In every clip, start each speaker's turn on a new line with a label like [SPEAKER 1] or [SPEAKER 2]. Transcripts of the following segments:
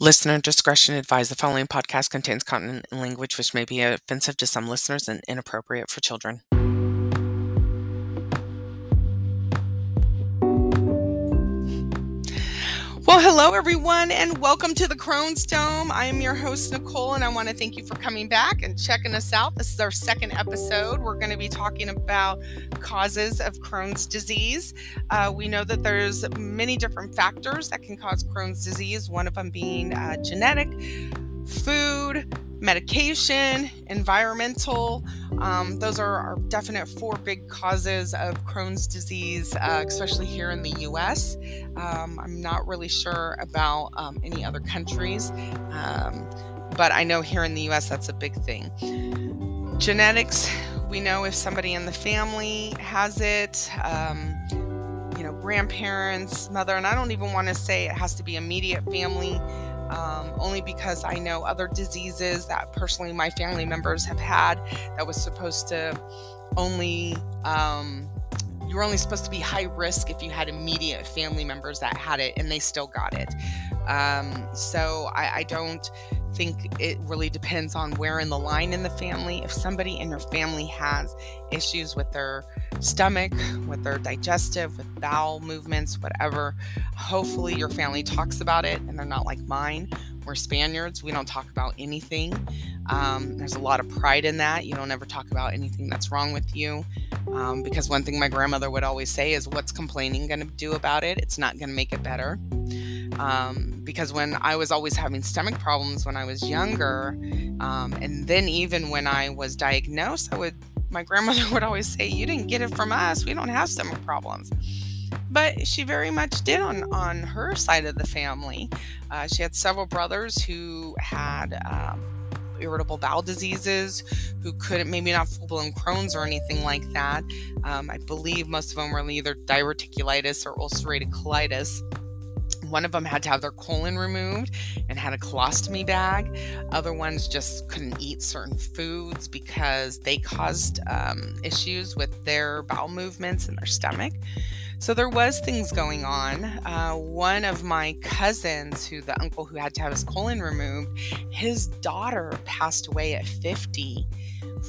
[SPEAKER 1] Listener discretion advised. The following podcast contains content and language which may be offensive to some listeners and inappropriate for children. Well, hello everyone, and welcome to the Crohn's Dome. I am your host, Nicole, and I want to thank you for coming back and checking us out. This is our second episode. We're going to be talking about causes of Crohn's disease. Uh, we know that there's many different factors that can cause Crohn's disease, one of them being uh, genetic, food, medication, environmental. Um, those are our definite four big causes of Crohn's disease, uh, especially here in the US. Um, I'm not really sure about um, any other countries, um, but I know here in the US that's a big thing. Genetics, we know if somebody in the family has it um, you know, grandparents, mother, and I don't even want to say it has to be immediate family um, only because I know other diseases that personally my family members have had that was supposed to only. Um, you were only supposed to be high risk if you had immediate family members that had it and they still got it. Um, so I, I don't think it really depends on where in the line in the family. If somebody in your family has issues with their stomach, with their digestive, with bowel movements, whatever, hopefully your family talks about it and they're not like mine. We're Spaniards. We don't talk about anything. Um, there's a lot of pride in that. You don't ever talk about anything that's wrong with you. Um, because one thing my grandmother would always say is, What's complaining going to do about it? It's not going to make it better. Um, because when I was always having stomach problems when I was younger, um, and then even when I was diagnosed, I would my grandmother would always say, "You didn't get it from us. We don't have stomach problems." But she very much did on on her side of the family. Uh, she had several brothers who had. Um, irritable bowel diseases who couldn't maybe not full-blown crohn's or anything like that um, i believe most of them were either diverticulitis or ulcerative colitis one of them had to have their colon removed and had a colostomy bag. Other ones just couldn't eat certain foods because they caused um, issues with their bowel movements and their stomach. So there was things going on. Uh, one of my cousins, who the uncle who had to have his colon removed, his daughter passed away at 50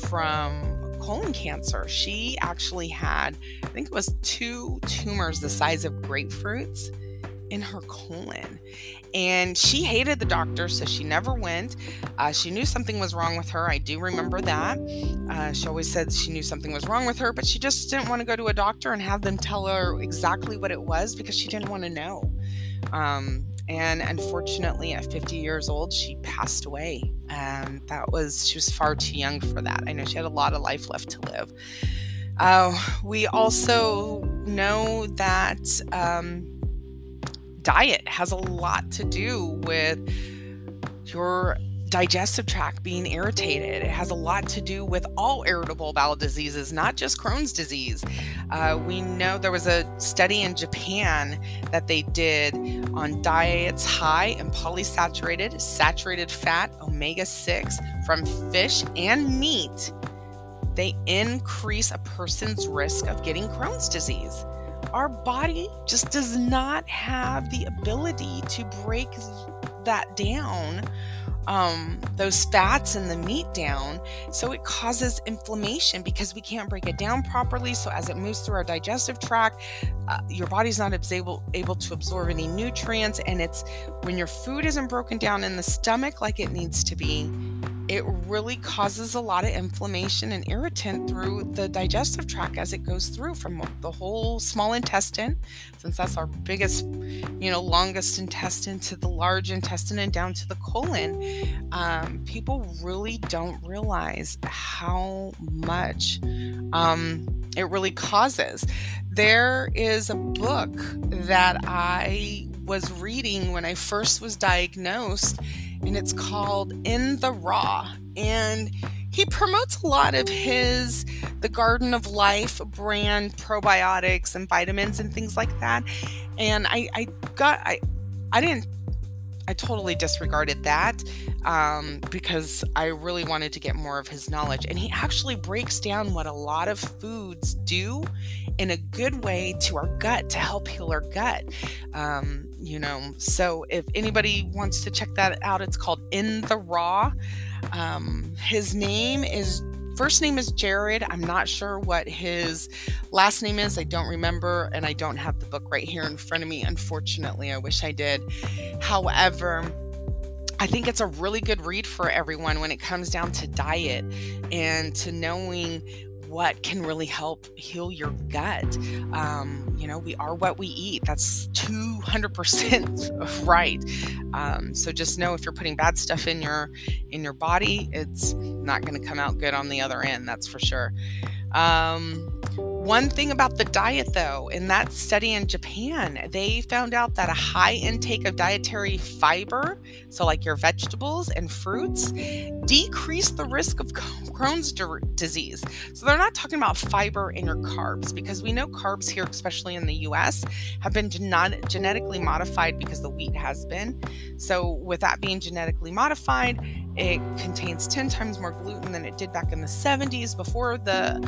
[SPEAKER 1] from colon cancer. She actually had, I think it was two tumors the size of grapefruits in her colon. And she hated the doctor, so she never went. Uh, she knew something was wrong with her. I do remember that. Uh, she always said she knew something was wrong with her, but she just didn't want to go to a doctor and have them tell her exactly what it was because she didn't want to know. Um, and unfortunately, at 50 years old, she passed away. And that was, she was far too young for that. I know she had a lot of life left to live. Uh, we also know that. Um, diet has a lot to do with your digestive tract being irritated. It has a lot to do with all irritable bowel diseases, not just Crohn's disease. Uh, we know there was a study in Japan that they did on diets high in polysaturated, saturated fat, omega 6 from fish and meat. They increase a person's risk of getting Crohn's disease our body just does not have the ability to break that down um, those fats and the meat down. So it causes inflammation because we can't break it down properly. So as it moves through our digestive tract, uh, your body's not able able to absorb any nutrients, and it's when your food isn't broken down in the stomach like it needs to be it really causes a lot of inflammation and irritant through the digestive tract as it goes through from the whole small intestine, since that's our biggest, you know, longest intestine to the large intestine and down to the colon. Um, people really don't realize how much um, it really causes. There is a book that I was reading when I first was diagnosed and it's called In the Raw. And he promotes a lot of his the Garden of Life brand probiotics and vitamins and things like that. And I, I got I I didn't I totally disregarded that um, because I really wanted to get more of his knowledge. And he actually breaks down what a lot of foods do in a good way to our gut to help heal our gut. Um, you know, so if anybody wants to check that out, it's called In the Raw. Um, his name is first name is Jared. I'm not sure what his last name is. I don't remember, and I don't have the book right here in front of me. Unfortunately, I wish I did. However, I think it's a really good read for everyone when it comes down to diet and to knowing what can really help heal your gut. Um, you know, we are what we eat. That's 200% right. Um, so just know if you're putting bad stuff in your in your body, it's not going to come out good on the other end. That's for sure. Um, one thing about the diet, though, in that study in Japan, they found out that a high intake of dietary fiber, so like your vegetables and fruits, decrease the risk of Crohn's disease. So they're not talking about fiber in your carbs because we know carbs here, especially in the US, have been gen- genetically modified because the wheat has been. So, with that being genetically modified, it contains 10 times more gluten than it did back in the 70s before the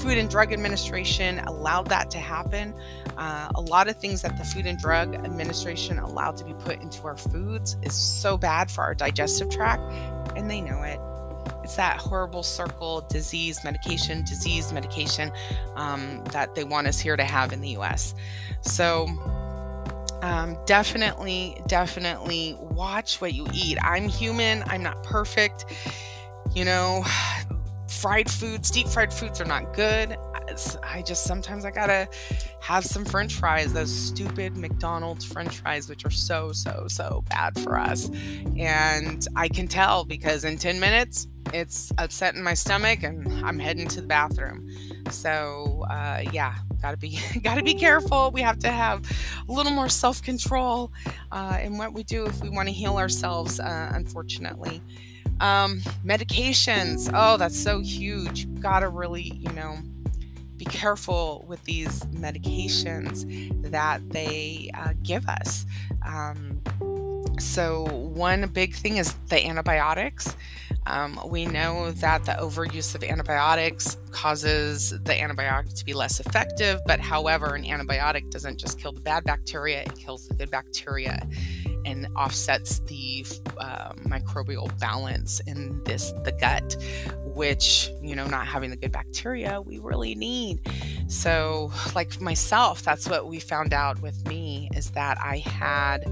[SPEAKER 1] Food and Drug Administration allowed that to happen. Uh, a lot of things that the Food and Drug Administration allowed to be put into our foods is so bad for our digestive tract, and they know it. It's that horrible circle disease medication, disease medication um, that they want us here to have in the US. So, um, definitely, definitely watch what you eat. I'm human, I'm not perfect. You know, fried foods, deep fried foods are not good. I just sometimes I gotta have some french fries, those stupid McDonald's french fries, which are so, so, so bad for us. And I can tell because in 10 minutes, it's upsetting my stomach and I'm heading to the bathroom. So, uh, yeah, gotta be gotta be careful we have to have a little more self-control uh, in what we do if we want to heal ourselves uh, unfortunately um, medications. Oh that's so huge. You gotta really you know be careful with these medications that they uh, give us. Um, so one big thing is the antibiotics. Um, we know that the overuse of antibiotics causes the antibiotic to be less effective, but however, an antibiotic doesn't just kill the bad bacteria, it kills the good bacteria and offsets the uh, microbial balance in this the gut which you know not having the good bacteria we really need. So like myself that's what we found out with me is that i had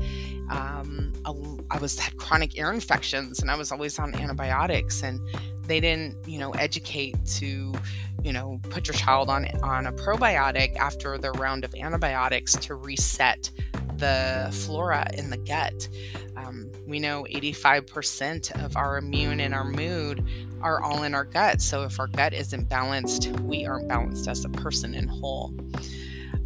[SPEAKER 1] um, a, I was had chronic ear infections and I was always on antibiotics and they didn't you know educate to you know put your child on on a probiotic after their round of antibiotics to reset the flora in the gut. Um, we know 85% of our immune and our mood are all in our gut. So if our gut isn't balanced, we aren't balanced as a person in whole.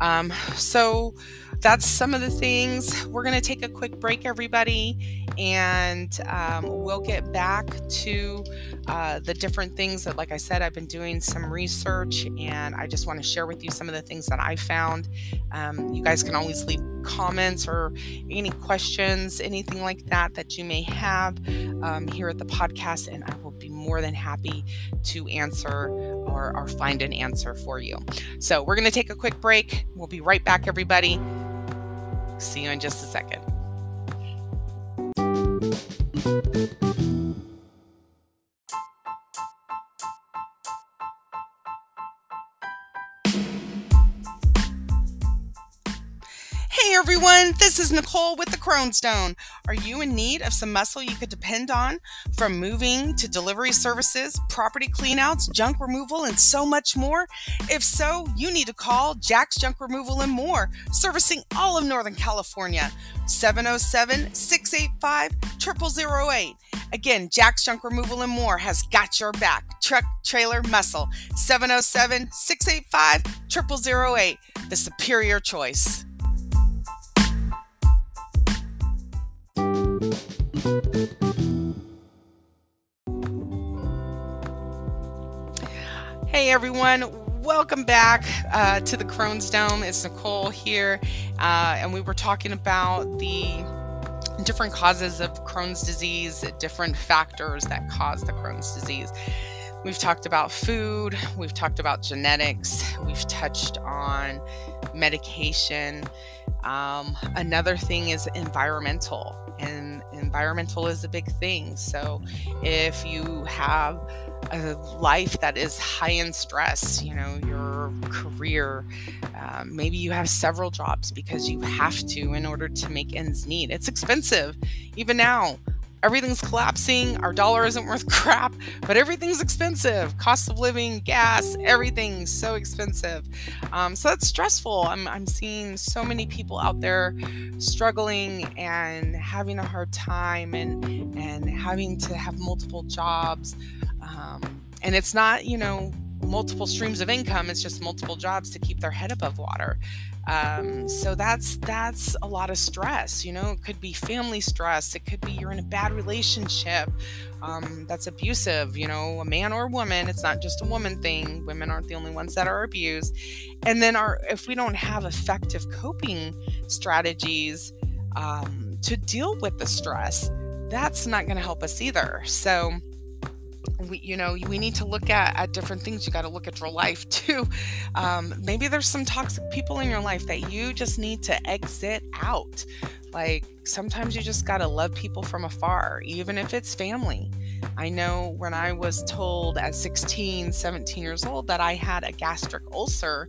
[SPEAKER 1] Um, so that's some of the things. We're going to take a quick break, everybody, and um, we'll get back to uh, the different things that, like I said, I've been doing some research and I just want to share with you some of the things that I found. Um, you guys can always leave comments or any questions, anything like that that you may have um, here at the podcast, and I will be more than happy to answer or, or find an answer for you. So, we're going to take a quick break. We'll be right back, everybody. See you in just a second. Everyone, this is Nicole with the Crohn's Dome. Are you in need of some muscle you could depend on? From moving to delivery services, property cleanouts, junk removal, and so much more? If so, you need to call Jack's Junk Removal and More, servicing all of Northern California. 707 685 0008. Again, Jack's Junk Removal and More has got your back. Truck, trailer, muscle. 707 685 0008. The superior choice. Hey everyone, welcome back uh, to the Crohn's Dome. It's Nicole here, uh, and we were talking about the different causes of Crohn's disease, different factors that cause the Crohn's disease. We've talked about food, we've talked about genetics, we've touched on medication. Um, another thing is environmental, and environmental is a big thing. So, if you have a life that is high in stress, you know, your career, um, maybe you have several jobs because you have to in order to make ends meet. It's expensive, even now everything's collapsing. Our dollar isn't worth crap, but everything's expensive. Cost of living, gas, everything's so expensive. Um, so that's stressful. I'm, I'm seeing so many people out there struggling and having a hard time and, and having to have multiple jobs. Um, and it's not, you know, multiple streams of income it's just multiple jobs to keep their head above water um, so that's that's a lot of stress you know it could be family stress it could be you're in a bad relationship um, that's abusive you know a man or a woman it's not just a woman thing women aren't the only ones that are abused. And then our if we don't have effective coping strategies um, to deal with the stress that's not going to help us either. So we you know we need to look at, at different things. You got to look at your life too. Um, maybe there's some toxic people in your life that you just need to exit out. Like sometimes you just got to love people from afar even if it's family. I know when i was told at 16 17 years old that i had a gastric ulcer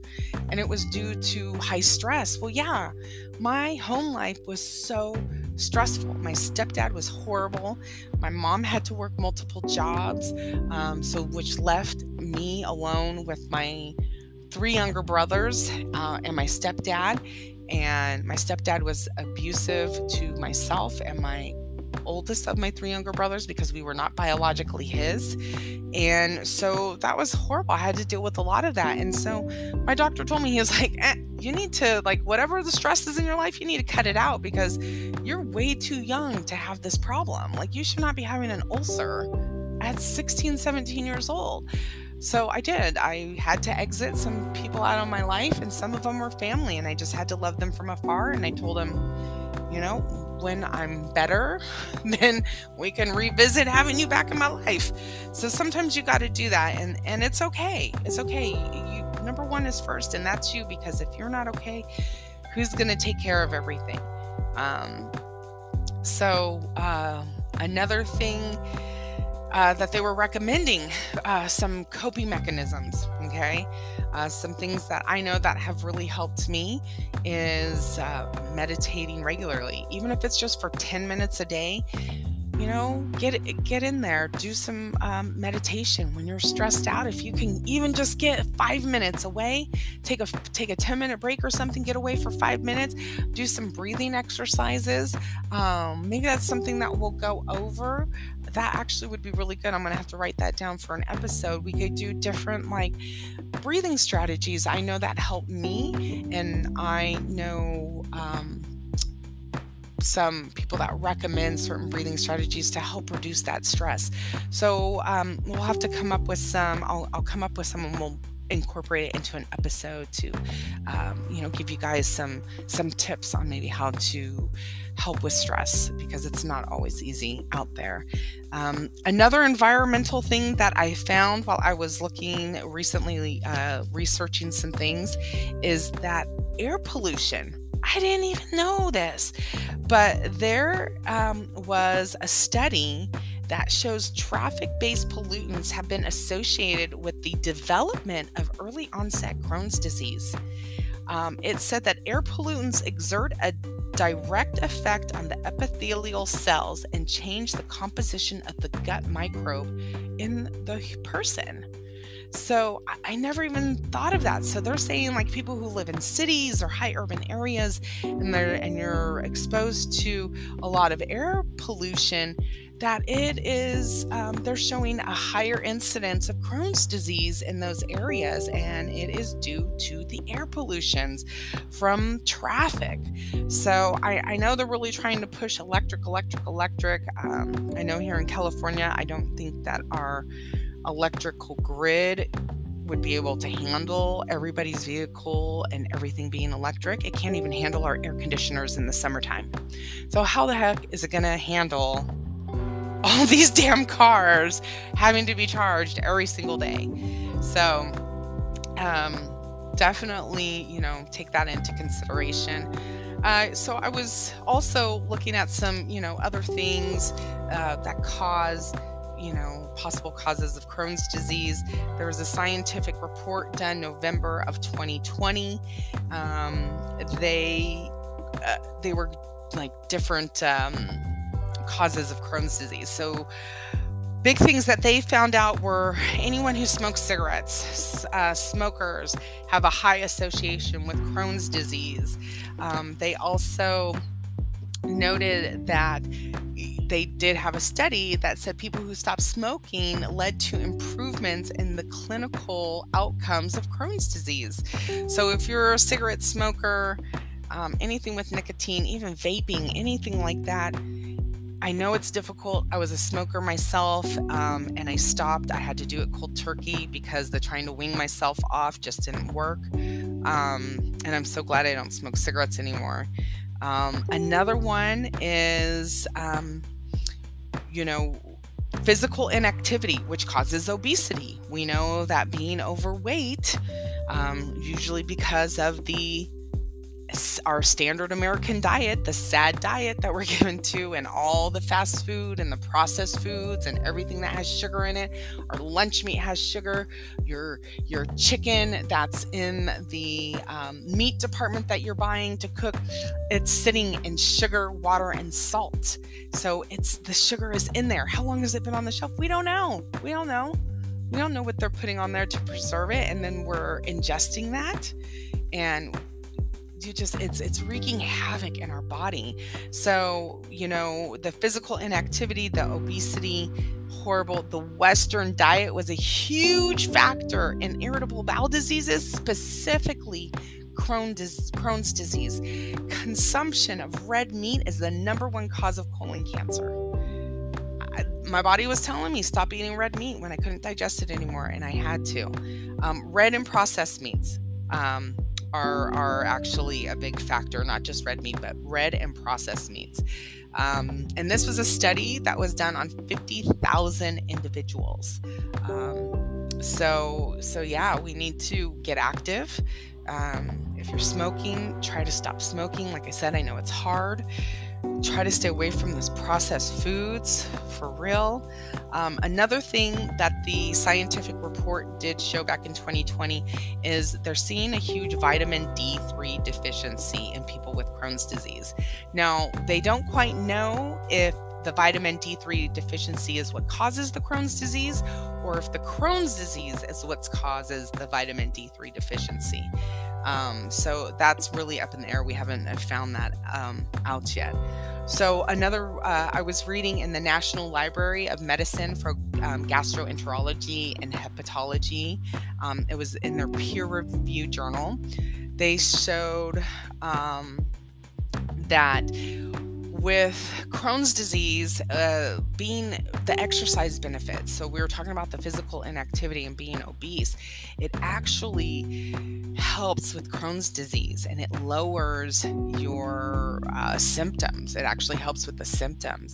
[SPEAKER 1] and it was due to high stress. Well yeah my home life was so stressful. My stepdad was horrible. My mom had to work multiple jobs, um, so which left me alone with my three younger brothers uh, and my stepdad. And my stepdad was abusive to myself and my oldest of my three younger brothers because we were not biologically his. And so that was horrible. I had to deal with a lot of that. And so my doctor told me, he was like, eh, you need to, like, whatever the stress is in your life, you need to cut it out because you're way too young to have this problem. Like, you should not be having an ulcer at 16, 17 years old. So I did. I had to exit some people out of my life, and some of them were family, and I just had to love them from afar. And I told them, you know, when I'm better, then we can revisit having you back in my life. So sometimes you got to do that and and it's okay. It's okay. You number 1 is first and that's you because if you're not okay, who's going to take care of everything? Um so uh another thing uh, that they were recommending uh, some coping mechanisms. Okay, uh, some things that I know that have really helped me is uh, meditating regularly, even if it's just for 10 minutes a day. You know, get get in there, do some um, meditation when you're stressed out. If you can even just get five minutes away, take a take a 10 minute break or something, get away for five minutes, do some breathing exercises. Um, maybe that's something that we'll go over that actually would be really good. I'm going to have to write that down for an episode. We could do different like breathing strategies. I know that helped me, and I know um, some people that recommend certain breathing strategies to help reduce that stress. So um, we'll have to come up with some. I'll, I'll come up with some, and we'll incorporate it into an episode to um, you know give you guys some some tips on maybe how to help with stress because it's not always easy out there um, another environmental thing that i found while i was looking recently uh, researching some things is that air pollution I didn't even know this, but there um, was a study that shows traffic based pollutants have been associated with the development of early onset Crohn's disease. Um, it said that air pollutants exert a direct effect on the epithelial cells and change the composition of the gut microbe in the person. So I, never even thought of that. So they're saying like people who live in cities or high urban areas and they're and you're exposed to a lot of air pollution, that it is um, they're showing a higher incidence of Crohn's disease in those areas, and it is due to the air pollutions from traffic. So I, I know they're really trying to push electric, electric, electric. Um, I know here in California, I don't think that our electrical grid would be able to handle everybody's vehicle and everything being electric. It can't even handle our air conditioners in the summertime. So, how the heck is it going to handle all these damn cars having to be charged every single day? So, um, definitely, you know, take that into consideration. Uh, so I was also looking at some, you know, other things uh, that cause you know, possible causes of Crohn's disease. There was a scientific report done November of 2020. Um, they uh, they were like different um, causes of Crohn's disease. So big things that they found out were anyone who smokes cigarettes, uh, smokers have a high association with Crohn's disease. Um, they also noted that they did have a study that said people who stopped smoking led to improvements in the clinical outcomes of Crohn's disease. So, if you're a cigarette smoker, um, anything with nicotine, even vaping, anything like that, I know it's difficult. I was a smoker myself um, and I stopped. I had to do it cold turkey because the trying to wing myself off just didn't work. Um, and I'm so glad I don't smoke cigarettes anymore. Um, another one is um, you know, physical inactivity, which causes obesity. We know that being overweight, um, usually because of the our standard American diet, the sad diet that we're given to, and all the fast food and the processed foods and everything that has sugar in it. Our lunch meat has sugar. Your your chicken that's in the um, meat department that you're buying to cook, it's sitting in sugar, water, and salt. So it's the sugar is in there. How long has it been on the shelf? We don't know. We don't know. We don't know what they're putting on there to preserve it, and then we're ingesting that and you just it's it's wreaking havoc in our body so you know the physical inactivity the obesity horrible the western diet was a huge factor in irritable bowel diseases specifically Crohn's disease. Consumption of red meat is the number one cause of colon cancer. My body was telling me stop eating red meat when I couldn't digest it anymore, and I had to. Um, red and processed meats. Um, are are actually a big factor, not just red meat, but red and processed meats. Um, and this was a study that was done on 50,000 individuals. Um, so so yeah, we need to get active. Um, if you're smoking, try to stop smoking. Like I said, I know it's hard try to stay away from those processed foods for real. Um, another thing that the scientific report did show back in 2020 is they're seeing a huge vitamin D3 deficiency in people with Crohn's disease. Now, they don't quite know if the vitamin D3 deficiency is what causes the Crohn's disease, or if the Crohn's disease is what causes the vitamin D3 deficiency. Um, so that's really up in the air. We haven't uh, found that um, out yet. So, another, uh, I was reading in the National Library of Medicine for um, Gastroenterology and Hepatology. Um, it was in their peer reviewed journal. They showed um, that with Crohn's disease, uh, being the exercise benefits, so we were talking about the physical inactivity and being obese, it actually helps with Crohn's disease and it lowers your uh, symptoms. It actually helps with the symptoms.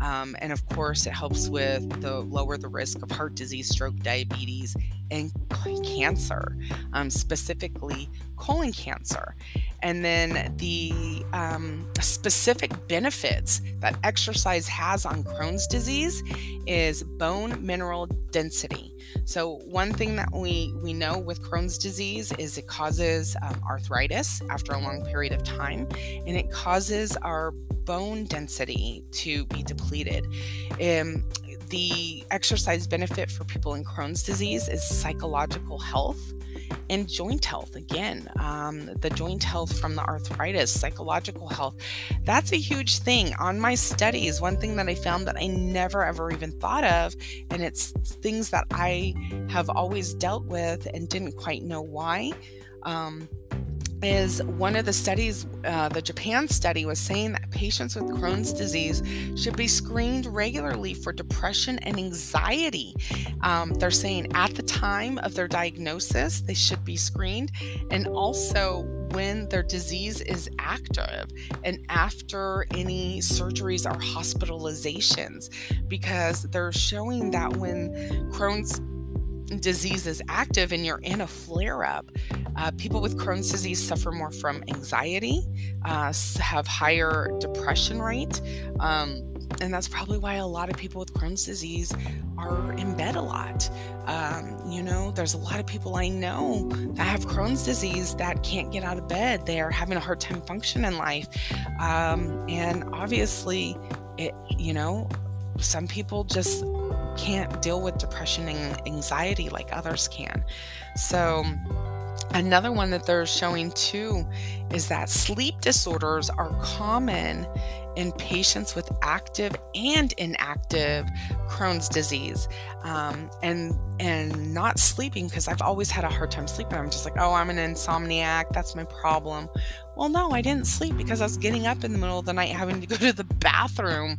[SPEAKER 1] Um, and of course, it helps with the lower the risk of heart disease, stroke, diabetes, and cancer, um, specifically colon cancer. And then the um, specific benefits that exercise has on Crohn's disease is bone mineral density. So one thing that we we know with Crohn's disease is it causes um, arthritis after a long period of time, and it causes our bone density to be depleted. Um, the exercise benefit for people in Crohn's disease is psychological health and joint health again um, the joint health from the arthritis psychological health. That's a huge thing. On my studies one thing that i found that i never ever even thought of and it's things that i have always dealt with and didn't quite know why um, is one of the studies, uh, the Japan study was saying that patients with Crohn's disease should be screened regularly for depression and anxiety. Um, they're saying at the time of their diagnosis, they should be screened, and also when their disease is active and after any surgeries or hospitalizations, because they're showing that when Crohn's disease is active and you're in a flare up, uh, people with Crohn's disease suffer more from anxiety, uh, have higher depression rate. Um, and that's probably why a lot of people with Crohn's disease are in bed a lot. Um, you know, there's a lot of people I know that have Crohn's disease that can't get out of bed. They are having a hard time functioning in life. Um, and obviously, it, you know, some people just can't deal with depression and anxiety like others can. So, another one that they're showing too is that sleep disorders are common in patients with active and inactive Crohn's disease, um, and and not sleeping because I've always had a hard time sleeping. I'm just like, oh, I'm an insomniac. That's my problem. Well, no, I didn't sleep because I was getting up in the middle of the night, having to go to the bathroom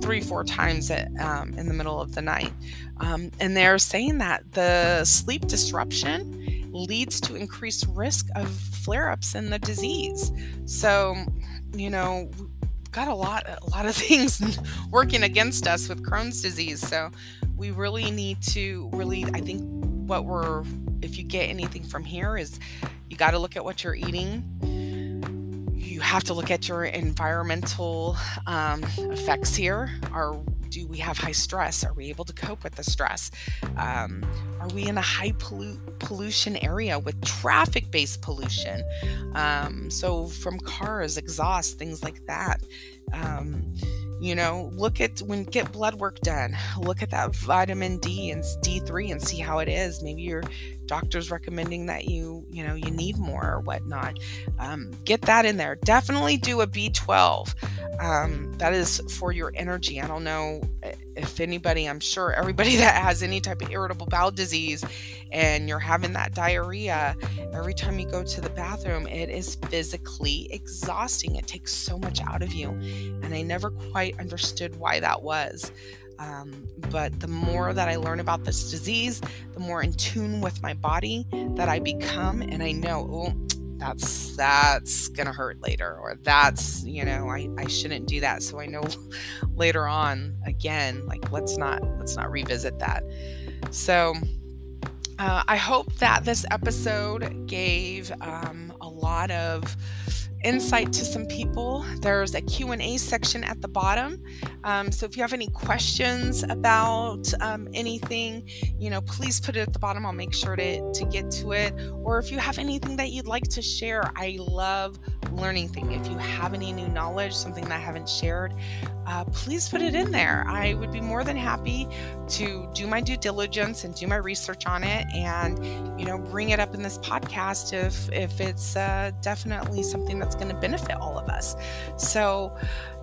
[SPEAKER 1] three, four times um, in the middle of the night. Um, and they're saying that the sleep disruption leads to increased risk of flare ups in the disease. So, you know, got a lot a lot of things working against us with Crohn's disease. So we really need to really I think what we're if you get anything from here is you got to look at what you're eating you have to look at your environmental um, effects here. Are do we have high stress? Are we able to cope with the stress? Um, are we in a high pollu- pollution area with traffic based pollution? Um, so, from cars, exhaust, things like that. Um, you know, look at when get blood work done. Look at that vitamin D and D3 and see how it is. Maybe your doctor's recommending that you, you know, you need more or whatnot. Um, get that in there. Definitely do a B12. Um, that is for your energy. I don't know eh, if anybody, I'm sure everybody that has any type of irritable bowel disease and you're having that diarrhea, every time you go to the bathroom, it is physically exhausting. It takes so much out of you. And I never quite understood why that was. Um, but the more that I learn about this disease, the more in tune with my body that I become. And I know, oh, that's that's gonna hurt later or that's you know I, I shouldn't do that so i know later on again like let's not let's not revisit that so uh, i hope that this episode gave um, a lot of insight to some people there's a q&a section at the bottom. Um, so if you have any questions about um, anything you know please put it at the bottom. I'll make sure to, to get to it. Or if you have anything that you'd like to share i love learning things if you have any new knowledge something that i haven't shared uh, please put it in there. I would be more than happy to do my due diligence and do my research on it and you know bring it up in this podcast if if it's uh, definitely something that's that's going to benefit all of us. So,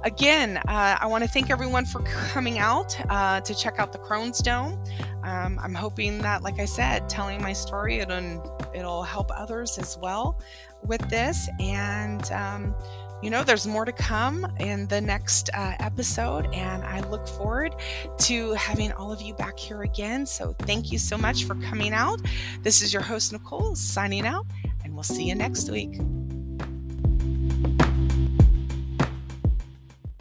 [SPEAKER 1] again, uh, I want to thank everyone for coming out uh, to check out the Crohn's Dome. Um, I'm hoping that, like I said, telling my story it'll, it'll help others as well with this. And um, you know, there's more to come in the next uh, episode, and I look forward to having all of you back here again. So, thank you so much for coming out. This is your host, Nicole, signing out, and we'll see you next week.